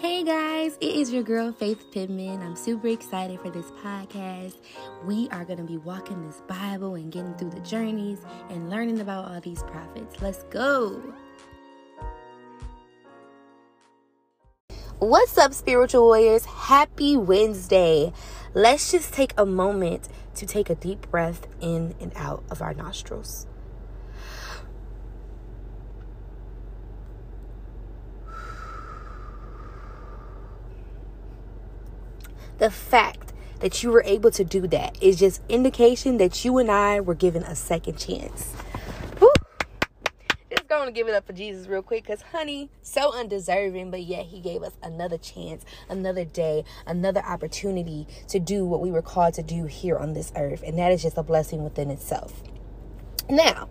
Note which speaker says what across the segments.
Speaker 1: Hey guys, it is your girl Faith Pittman. I'm super excited for this podcast. We are going to be walking this Bible and getting through the journeys and learning about all these prophets. Let's go. What's up, spiritual warriors? Happy Wednesday. Let's just take a moment to take a deep breath in and out of our nostrils. The fact that you were able to do that is just indication that you and I were given a second chance. Whew. Just going to give it up for Jesus real quick because, honey, so undeserving, but yet he gave us another chance, another day, another opportunity to do what we were called to do here on this earth. And that is just a blessing within itself. Now,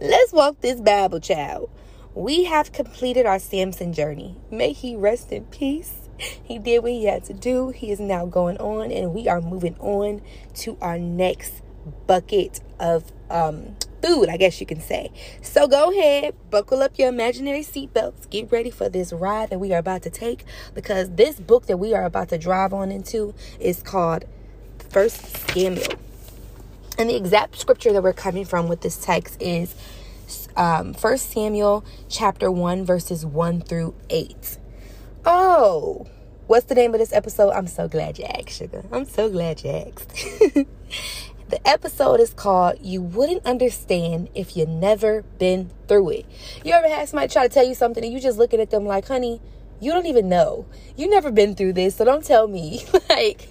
Speaker 1: let's walk this Bible child. We have completed our Samson journey. May he rest in peace. He did what he had to do. He is now going on, and we are moving on to our next bucket of um, food, I guess you can say. So go ahead, buckle up your imaginary seatbelts, get ready for this ride that we are about to take because this book that we are about to drive on into is called First Samuel. And the exact scripture that we're coming from with this text is um, 1 Samuel chapter 1, verses 1 through 8. Oh, what's the name of this episode? I'm so glad you asked, sugar. I'm so glad you asked. the episode is called You Wouldn't Understand If You Never Been Through It. You ever had somebody try to tell you something and you just looking at them like, honey, you don't even know. You never been through this, so don't tell me. like,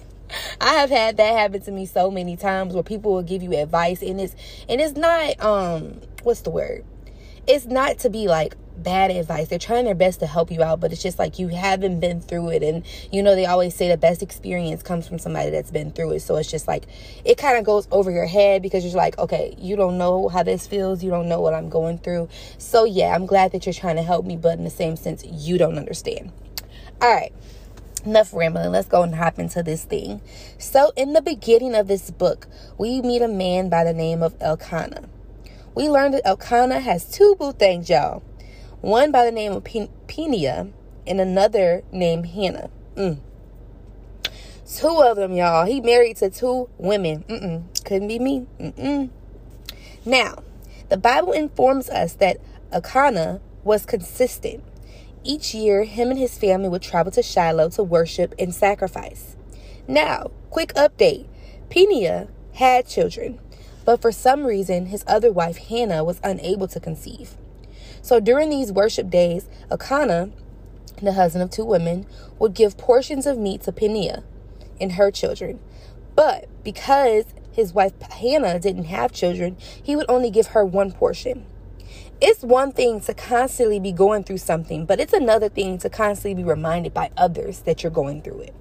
Speaker 1: I have had that happen to me so many times where people will give you advice and it's and it's not um what's the word? It's not to be like bad advice. They're trying their best to help you out, but it's just like you haven't been through it. And you know, they always say the best experience comes from somebody that's been through it. So it's just like it kind of goes over your head because you're like, okay, you don't know how this feels. You don't know what I'm going through. So yeah, I'm glad that you're trying to help me, but in the same sense, you don't understand. All right enough rambling. Let's go and hop into this thing. So, in the beginning of this book, we meet a man by the name of Elkanah. We learned that Elkanah has two boo things, y'all. One by the name of Peninnah, and another named Hannah. Mm. Two of them, y'all. He married to two women. Mm-mm. Couldn't be me. Mm-mm. Now, the Bible informs us that Elkanah was consistent each year, him and his family would travel to Shiloh to worship and sacrifice. Now, quick update Peninnah had children, but for some reason, his other wife, Hannah, was unable to conceive. So during these worship days, Elkanah, the husband of two women, would give portions of meat to Peninnah and her children. But because his wife Hannah didn't have children, he would only give her one portion it's one thing to constantly be going through something, but it's another thing to constantly be reminded by others that you're going through it.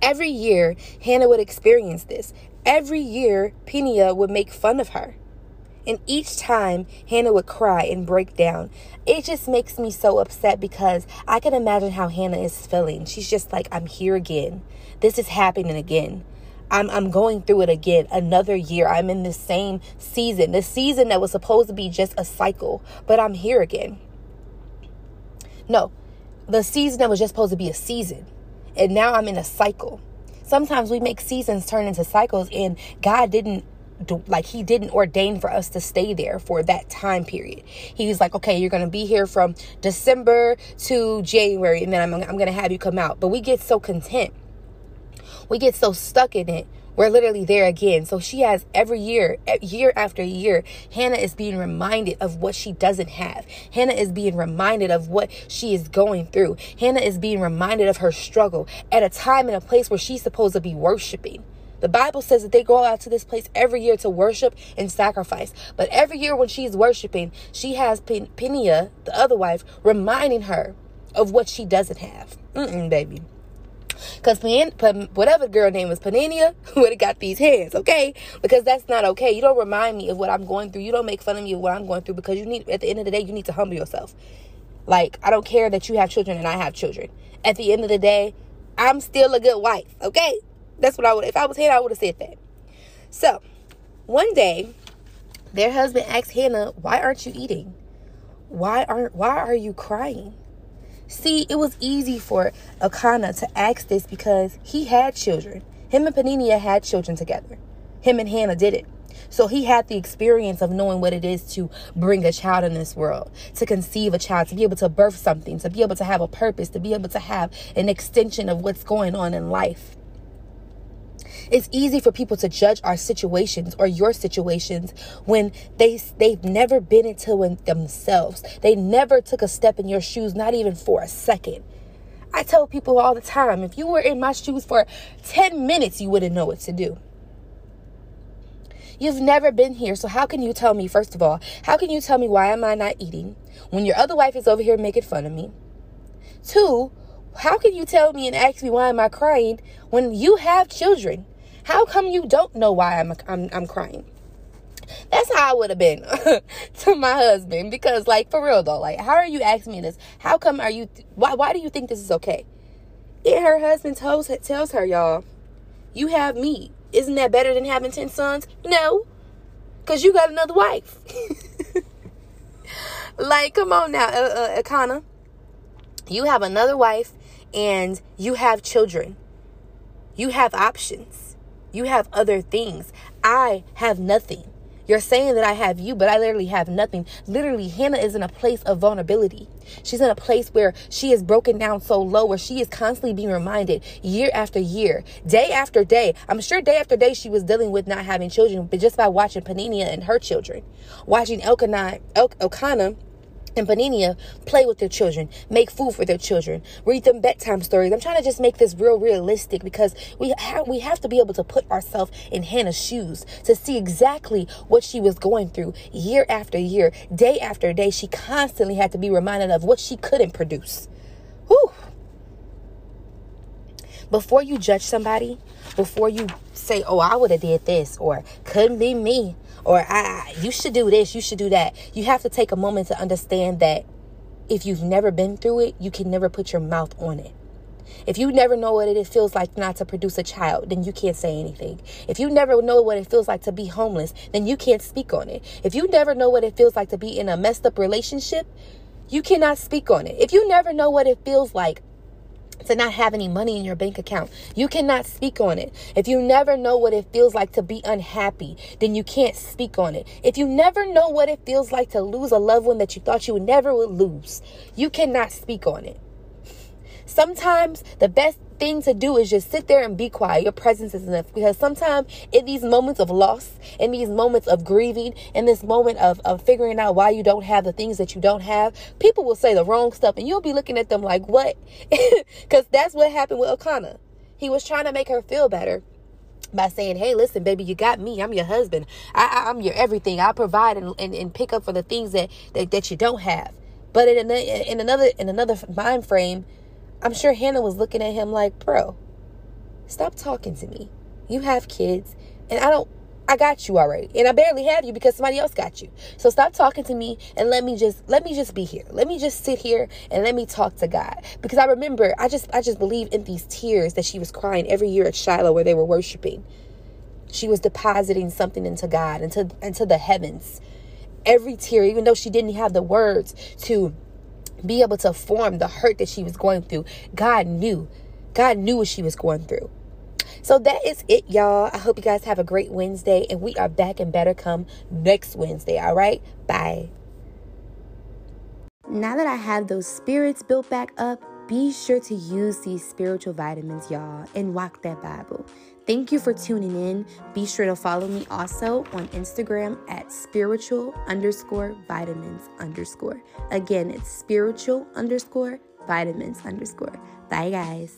Speaker 1: Every year, Hannah would experience this. Every year, Peninnah would make fun of her. And each time, Hannah would cry and break down. It just makes me so upset because I can imagine how Hannah is feeling. She's just like, I'm here again. This is happening again. I'm I'm going through it again another year. I'm in the same season. The season that was supposed to be just a cycle, but I'm here again. No. The season that was just supposed to be a season. And now I'm in a cycle. Sometimes we make seasons turn into cycles and God didn't like he didn't ordain for us to stay there for that time period. He was like, okay, you're to be here from December to January and then I'm, I'm to have you come out. But we get so content we get so stuck in it we're literally there again. So she has every year, year after year, Hannah is being reminded of what she doesn't have. Hannah is being reminded of what she is going through. Hannah is being reminded of her struggle at a time and a place where she's supposed to be worshiping. The Bible says that they go out to this place every year to worship and sacrifice. But every year when she's worshiping, she has Pen- Peninnah, the other wife, reminding her of what she doesn't have. Mm-mm, baby. Because Pan, whatever girl name was Panania would have got these hands, okay? Because that's not okay. You don't remind me of what I'm going through. You don't make fun of me of what I'm going through because you need, at the end of the day, you need to humble yourself. Like, I don't care that you have children and I have children. At the end of the day, I'm still a good wife, okay? That's what I would, if I was Hannah, I would have said that. So, one day, their husband asked Hannah, why aren't you eating? Why aren't, why are you crying? See, it was easy for Elkanah to ask this because he had children. Him and Peninnah had children together. Him and Hannah did it. So he had the experience of knowing what it is to bring a child in this world, to conceive a child, to be able to birth something, to be able to have a purpose, to be able to have an extension of what's going on in life. It's easy for people to judge our situations or your situations when they they've never been into it themselves. They never took a step in your shoes, not even for a second. I tell people all the time, if you were in my shoes for 10 minutes, you wouldn't know what to do. You've never been here, so how can you tell me, first of all, how can you tell me why am I not eating when your other wife is over here making fun of me? Two, how can you tell me and ask me why am I crying when you have children? How come you don't know why I'm I'm, I'm crying? That's how I would have been to my husband because, like, for real though, like, how are you asking me this? How come are you? Why why do you think this is okay? And her husband tells tells her, y'all, you have me. Isn't that better than having ten sons? No, cause you got another wife. like, come on now, uh, uh, Elkanah. You have another wife, and you have children. You have options you have other things. I have nothing. You're saying that I have you, but I literally have nothing. Literally, Hannah is in a place of vulnerability. She's in a place where she is broken down so low, where she is constantly being reminded year after year, day after day. I'm sure day after day she was dealing with not having children, but just by watching Peninnah and her children, watching Elkanah, El- Elkanah and Peninnah play with their children, make food for their children, read them bedtime stories. I'm trying to just make this real realistic because we have we have to be able to put ourselves in Hannah's shoes to see exactly what she was going through year after year, day after day. She constantly had to be reminded of what she couldn't produce. Whew. Before you judge somebody, before you say, "Oh, I would have did this," or "Couldn't be me," or I, you should do this, you should do that. You have to take a moment to understand that if you've never been through it, you can never put your mouth on it. If you never know what it feels like not to produce a child, then you can't say anything. If you never know what it feels like to be homeless, then you can't speak on it. If you never know what it feels like to be in a messed up relationship, you cannot speak on it. If you never know what it feels like to not have any money in your bank account. You cannot speak on it. If you never know what it feels like to be unhappy, then you can't speak on it. If you never know what it feels like to lose a loved one that you thought you would never would lose, you cannot speak on it. Sometimes the best thing to do is just sit there and be quiet. Your presence is enough because sometimes in these moments of loss, in these moments of grieving, in this moment of, of figuring out why you don't have the things that you don't have, people will say the wrong stuff and you'll be looking at them like, what? Because that's what happened with Elkanah. He was trying to make her feel better by saying, Hey, listen, baby, you got me. I'm your husband. I, am your everything. I provide and, and, and, pick up for the things that, that, that you don't have. But in, in another in another mind frame, I'm sure Hannah was looking at him like, bro, stop talking to me. You have kids, and I don't, I got you already. And I barely have you because somebody else got you. So stop talking to me and let me just, let me just be here. Let me just sit here and let me talk to God. Because I remember, I just, I just believe in these tears that she was crying every year at Shiloh where they were worshiping. She was depositing something into God, into, into the heavens. Every tear, even though she didn't have the words to be able to form the hurt that she was going through. God knew. God knew what she was going through. So that is it, y'all. I hope you guys have a great Wednesday, and we are back and better come next Wednesday. All right? Bye. Now that I have those spirits built back up, be sure to use these spiritual vitamins, y'all, and walk that Bible. Thank you for tuning in. Be sure to follow me also on Instagram at spiritual underscore vitamins underscore. Again, it's spiritual underscore vitamins underscore. Bye, guys.